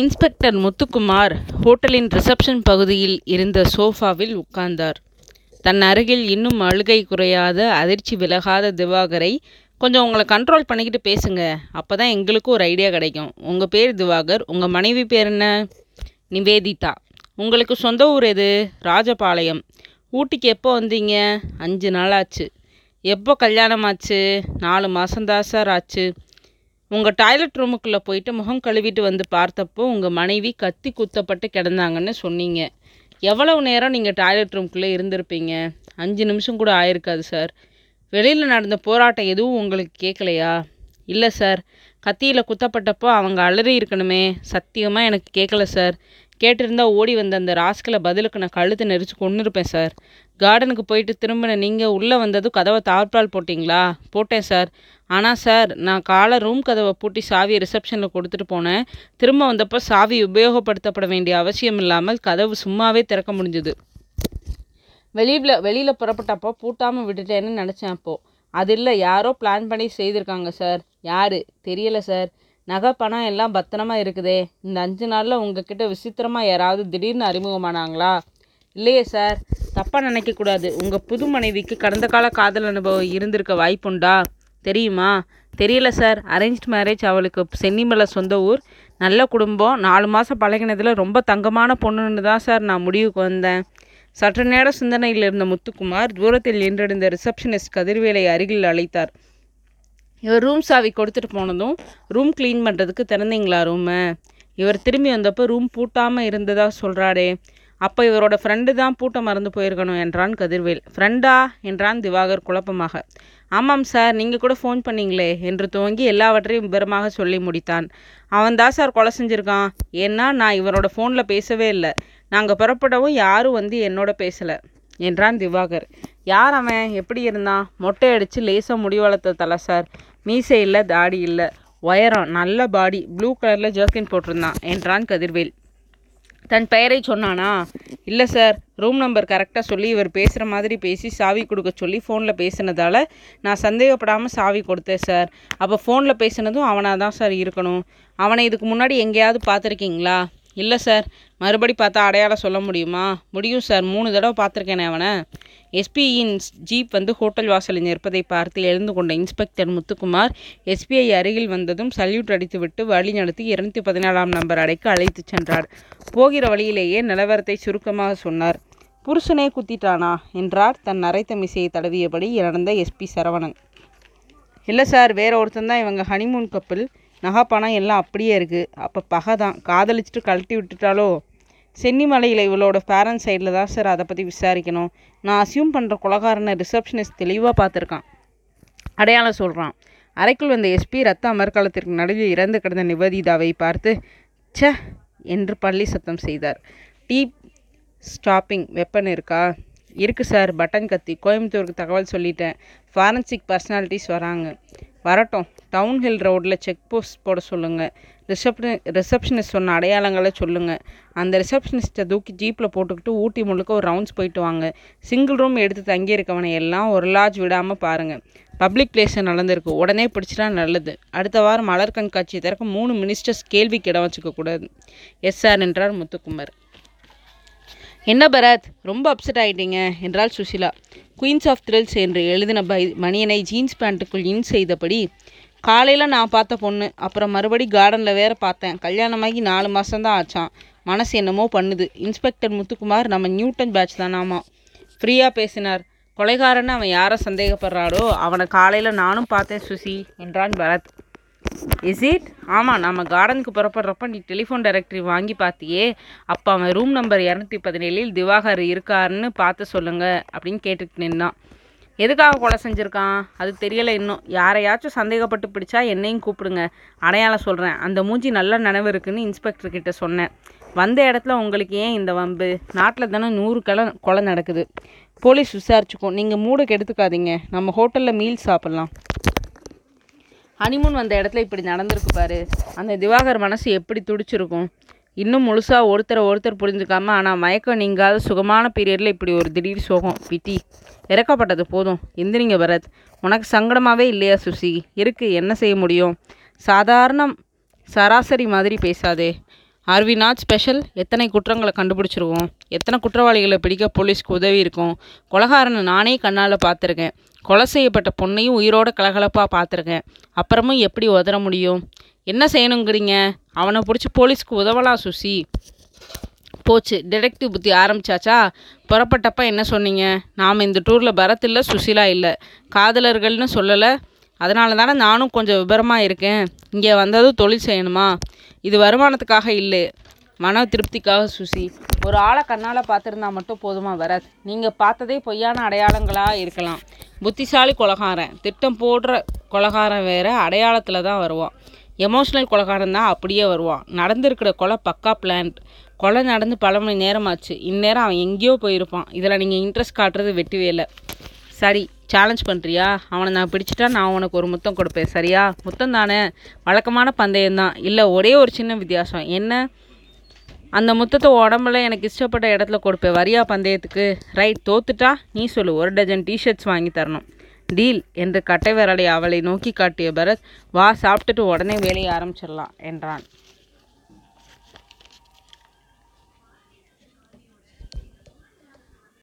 Inspector Muthukumar ஹோட்டலின் reception பகுதியில் இருந்த சோஃபாவில் உட்கார்ந்தார். தன் அருகில் இன்னும் அழுகை குறையாத அதிர்ச்சி விலகாத திவாகரை கொஞ்சம் உங்களை கண்ட்ரோல் பண்ணிக்கிட்டு பேசுங்க. அப்போ தான் எங்களுக்கும் ஒரு ஐடியா கிடைக்கும். உங்கள் பேர் திவாகர். உங்கள் மனைவி பேர் என்ன? நிவேதிதா. உங்களுக்கு சொந்த ஊர் எது? ராஜபாளையம். ஊட்டிக்கு எப்போ வந்தீங்க? அஞ்சு நாள் ஆச்சு எப்போ கல்யாணம் ஆச்சு நாலு மாதம்தான் சார் ஆச்சு. உங்கள் டாய்லெட் ரூமுக்குள்ளே போயிட்டு முகம் கழுவிட்டு வந்து பார்த்தப்போ உங்கள் மனைவி கத்தி குத்தப்பட்டு கிடந்தாங்கன்னு சொன்னீங்க. எவ்வளவு நேரம் நீங்கள் டாய்லெட் ரூமுக்குள்ளே இருந்திருப்பீங்க? அஞ்சு நிமிஷம் கூட ஆயிருக்காது சார் வெளியில் நடந்த போராட்டம் எதுவும் உங்களுக்கு கேட்கலையா? இல்லை சார் கத்தியில் குத்தப்பட்டப்போ அவங்க அலறி இருக்கணுமே. சத்தியமாக எனக்கு கேட்கல சார் கேட்டிருந்தா ஓடி வந்த அந்த ராஸ்கலை பதிலுக்கு நான் கழுத்தை நெரிச்சு கொண்டு இருப்பேன் சார். கார்டனுக்கு போயிட்டு திரும்பின நீங்கள் உள்ளே வந்ததும் கதவை தாழ்பால் போட்டிங்களா? போட்டேன் சார். ஆனால் சார் நான் காலை ரூம் கதவை பூட்டி சாவியை ரிசப்ஷனில் கொடுத்துட்டு போனேன். திரும்ப வந்தப்போ சாவி உபயோகப்படுத்தப்பட வேண்டிய அவசியம் இல்லாமல் கதவு சும்மாவே திறக்க முடிஞ்சுது. வெளியில் வெளியில் புறப்பட்டப்போ பூட்டாமல் விட்டுட்டேன்னு நினச்சேன் அப்போது அது இல்லை யாரோ பிளான் பண்ணி செய்திருக்காங்க சார். யார்? தெரியலை சார். நகை பணம் எல்லாம் பத்திரமா இருக்குதே. இந்த அஞ்சு நாளில் உங்ககிட்ட விசித்திரமாக யாராவது திடீர்னு அறிமுகமானாங்களா? இல்லையே சார். தப்பாக நினைக்கக்கூடாது உங்கள் புது மனைவிக்கு கடந்த கால காதல் அனுபவம் இருந்திருக்க வாய்ப்புண்டா? தெரியுமா? தெரியல சார். அரேஞ்ச் மேரேஜ் அவளுக்கு சென்னிமலை சொந்த ஊர். நல்ல குடும்பம். நாலு மாதம் பழகினதில் ரொம்ப தங்கமான பொண்ணுன்னு தான் சார் நான் முடிவுக்கு வந்தேன். சற்று நேர சிந்தனையில் இருந்த முத்துக்குமார் தூரத்தில் நின்றடைந்த ரிசப்ஷனிஸ்ட் கதிர்வேலை அருகில் அழைத்தார். இவர் ரூம் சாவி கொடுத்துட்டு போனதும் ரூம் க்ளீன் பண்ணுறதுக்கு திறந்தீங்களா ரூமை இவர் திரும்பி வந்தப்போ ரூம் பூட்டாமல் இருந்ததாக சொல்கிறாடே அப்போ இவரோட ஃப்ரெண்டு தான் பூட்ட மறந்து போயிருக்கணும் என்றான் கதிர்வேல். ஃப்ரெண்டா என்றான் திவாகர் குழப்பமாக. ஆமாம் சார் நீங்கள் கூட ஃபோன் பண்ணீங்களே என்று துவங்கி எல்லாவற்றையும் விவரமாக சொல்லி முடித்தான். அவன் தான் சார் கொலை செஞ்சுருக்கான். ஏன்னா நான் இவரோட ஃபோனில் பேசவே இல்லை. நாங்கள் புறப்படவும் யாரும் வந்து என்னோட பேசலை என்றான் திவாகர். யார் அவன்? எப்படி இருந்தான்? மொட்டை அடித்து லேசாக முடி வளர்த்த தலை சார் மீசை இல்லை தாடி இல்லை. உயரம் நல்ல பாடி ப்ளூ கலரில் ஜர்க்கின் போட்டிருந்தான் என்றான் கதிர்வேல். தன் பெயரை சொன்னானா? இல்லை சார் ரூம் நம்பர் கரெக்டாக சொல்லி இவர் பேசுகிற மாதிரி பேசி சாவி கொடுக்க சொல்லி ஃபோனில் பேசினதால நான் சந்தேகப்படாமல் சாவி கொடுத்தேன் சார் அப்போ ஃபோனில் பேசினதும் அவனாக தான் சார் இருக்கணும். அவனை இதுக்கு முன்னாடி எங்கேயாவது பார்த்துருக்கீங்களா? இல்லை சார் மறுபடி பார்த்தா அடையாளம் சொல்ல முடியுமா? முடியும் சார் மூணு தடவை பார்த்துருக்கேனே அவனை. எஸ்பியின் ஜீப் வந்து ஹோட்டல் வாசலில் நிற்பதை பார்த்து எழுந்து கொண்ட இன்ஸ்பெக்டர் முத்துக்குமார் எஸ்பிஐ அருகில் வந்ததும் சல்யூட் அடித்துவிட்டு வழி நடத்தி இருநூத்தி பதினாலாம் நம்பர் அடைக்கு அழைத்து சென்றார். போகிற வழியிலேயே நிலவரத்தை சுருக்கமாக சொன்னார். புருஷனே குத்திட்டானா? என்றார். தன் நரைத்த மிசையை தடவியபடி நடந்த எஸ்பி சரவணன். இல்லை சார் வேற ஒருத்தன் தான் இவங்க ஹனிமூன் கப்பல் நகை பணம் எல்லாம் அப்படியே இருக்குது அப்போ பகை தான். காதலிச்சுட்டு கழட்டி விட்டுட்டாலோ சென்னிமலையில் இவளோட பேரண்ட்ஸ் சைடில் தான் சார் அதை பற்றி விசாரிக்கணும். நான் அசியூம் பண்ணுற கொலகாரனை ரிசப்ஷனிஸ்ட் தெளிவாக பார்த்துருக்கான். அடையாளம் சொல்கிறான் அறைக்குள் வந்த எஸ்பி ரத்த அமர்காலத்திற்கு நடுவில் இறந்து கிடந்த நிவேதிதாவை பார்த்து ச்ச! என்று பள்ளி சத்தம் செய்தார். டீ ஸ்டாப்பிங் வெப்பன் இருக்கா? இருக்குது சார் பட்டன் கத்தி. கோயம்புத்தூருக்கு தகவல் சொல்லிட்டேன். ஃபாரன்சிக் பர்சனாலிட்டிஸ் வராங்க. வரட்டும். டவுன் ஹில் ரோட்டில் செக் போஸ்ட் போட சொல்லுங்கள் ரிசப்ஷனி ரிசப்ஷனிஸ்ட் சொன்ன அடையாளங்களை சொல்லுங்கள் அந்த ரிசப்ஷனிஸ்ட்டை தூக்கி ஜீப்பில் போட்டுக்கிட்டு ஊட்டி முழுக்க ஒரு ரவுண்ட்ஸ் போயிட்டு வாங்க. சிங்கிள் ரூம் எடுத்து தங்கியிருக்கவனை எல்லாம் ஒரு லாட்ஜ் விடாமல் பாருங்கள் பப்ளிக் பிளேஸில் நடந்திருக்கு. உடனே பிடிச்சிட்டா நல்லது. அடுத்த வாரம் மலர் கண்காட்சியை திறக்க மூணு மினிஸ்டர்ஸ் கேள்விக்கு இடம் வச்சுக்கக்கூடாது. எஸ்ஆர் என்றார் முத்துக்குமார். என்ன பரத்? ரொம்ப அப்செட் ஆயிட்டீங்க என்றாள் சுஷிலா. குயின்ஸ் ஆஃப் த்ரில்ஸ் என்று எழுதின பை மணியனை ஜீன்ஸ் பேண்ட்டுக்குள் இன் செய்தபடி காலையில் நான் பார்த்த பொண்ணு அப்புறம் மறுபடி கார்டனில் வேற பார்த்தேன். கல்யாணமாகி நாலு மாதம்தான் ஆச்சான் மனசு என்னமோ பண்ணுது. இன்ஸ்பெக்டர் முத்துக்குமார் நம்ம நியூட்டன் பேட்ச் தானாமா? ஃப்ரீயாக பேசினார். கொலைகாரன்னு அவன் யாரை சந்தேகப்படுறாடோ அவனை காலையில் நானும் பார்த்தேன் சுசி என்றான் பரத். இஸ் இட் ஆமாம் நம்ம கார்டனுக்கு புறப்படுறப்ப நீ டெலிஃபோன் டைரக்டரி வாங்கி பார்த்தியே அப்போ அவன் ரூம் நம்பர் இரநூத்தி பதினேழில் திவாகர் இருக்காருன்னு பார்த்து சொல்லுங்கள் அப்படின்னு கேட்டுட்டு நின்னான். எதுக்காக கொலை செஞ்சுருக்கான்? அது தெரியலை இன்னும். யாரையாச்சும் சந்தேகப்பட்டு பிடிச்சா என்னையும் கூப்பிடுங்க. அடையாளம் சொல்கிறேன் அந்த மூஞ்சி நல்ல நினைவு இருக்குன்னு இன்ஸ்பெக்டர் கிட்ட சொன்னேன். வந்த இடத்துல உங்களுக்கு ஏன் இந்த வம்பு? நாட்டில் தானே நூறு கலை கொலை நடக்குது. போலீஸ் விசாரிச்சுக்கோ நீங்கள் மூடக்கு எடுத்துக்காதீங்க. நம்ம ஹோட்டலில் மீல் சாப்பிட்லாம். ஹனிமூன் வந்த இடத்துல இப்படி நடந்திருக்கு பாரு. அந்த திவாகர் மனசு எப்படி துடிச்சிருக்கும்? இன்னும் முழுசாக ஒருத்தரை ஒருத்தர் புரிஞ்சுக்காம ஆனால் மயக்கம் நீங்காத சுகமான பீரியடில் இப்படி ஒரு திடீர் சோகம். பிட்டி இறக்கப்பட்டது போதும். எந்திரிங்க பரத். உனக்கு சங்கடமாகவே இல்லையா சுசி? இருக்கு என்ன செய்ய முடியும்? சாதாரண சராசரி மாதிரி பேசாதே. Are we not special. எத்தனை குற்றங்களை கண்டுபிடிச்சிருவோம்? எத்தனை குற்றவாளிகளை பிடிக்க போலீஸ்க்கு உதவி இருக்கும்? கொலகாரனை நானே கண்ணால் பார்த்துருக்கேன். கொலை செய்யப்பட்ட பொண்ணையும் உயிரோட கலகலப்பாக பார்த்துருக்கேன். அப்புறமும் எப்படி உதற முடியும்? என்ன செய்யணுங்கிறீங்க? அவனை பிடிச்சி போலீஸ்க்கு உதவலாம் சுசி? போச்சு. டிடெக்டிவ் புத்தி ஆரம்பிச்சாச்சா? புறப்பட்டப்ப என்ன சொன்னீங்க? நாம் இந்த டூரில் பரத் இல்லை சுசிலா இல்லை. காதலர்கள்னு சொல்லலை அதனால தானே நானும் கொஞ்சம் விபரமாக இருக்கேன். இங்கே வந்ததும் தொழில் செய்யணுமா? இது வருமானத்துக்காக இல்லை. மன திருப்திக்காக சுசி. ஒரு ஆளை கண்ணால் பார்த்துருந்தா மட்டும் போதுமா வராது. நீங்கள் பார்த்ததே பொய்யான அடையாளங்களாக இருக்கலாம். புத்திசாலி கொலகாரன். திட்டம் போடுற கொலகாரன் வேறு அடையாளத்தில் தான் வருவான். எமோஷ்னல் கொலகாரன் தான் அப்படியே வருவான். நடந்திருக்கிற கொலை பக்கா பிளான்ட் கொலை நடந்து பல மணி நேரமாச்சு. இந்நேரம் அவன் எங்கேயோ போயிருப்பான். இதில் நீங்கள் இன்ட்ரெஸ்ட் காட்டுறது வெட்டி வேலை. சரி சேலஞ்ச் பண்ணுறியா அவனை நான் பிடிச்சிட்டா நான் உனக்கு ஒரு முத்தம் கொடுப்பேன் சரியா? முத்தம் தானே? வழக்கமான பந்தயம் தான். இல்லை ஒரே ஒரு சின்ன வித்தியாசம். என்ன? அந்த முத்தத்தை உடம்புல எனக்கு இஷ்டப்பட்ட இடத்துல கொடுப்பேன் வரியா பந்தயத்துக்கு. ரைட் தோத்துட்டா? நீ சொல்லு ஒரு டஜன் டிஷர்ட்ஸ் வாங்கி தரணும். டீல் என்று கட்டை விரலை அவளை நோக்கி காட்டிய பரத் வா சாப்பிட்டுட்டு உடனே வேலையை ஆரம்பிச்சிடலாம் என்றான்.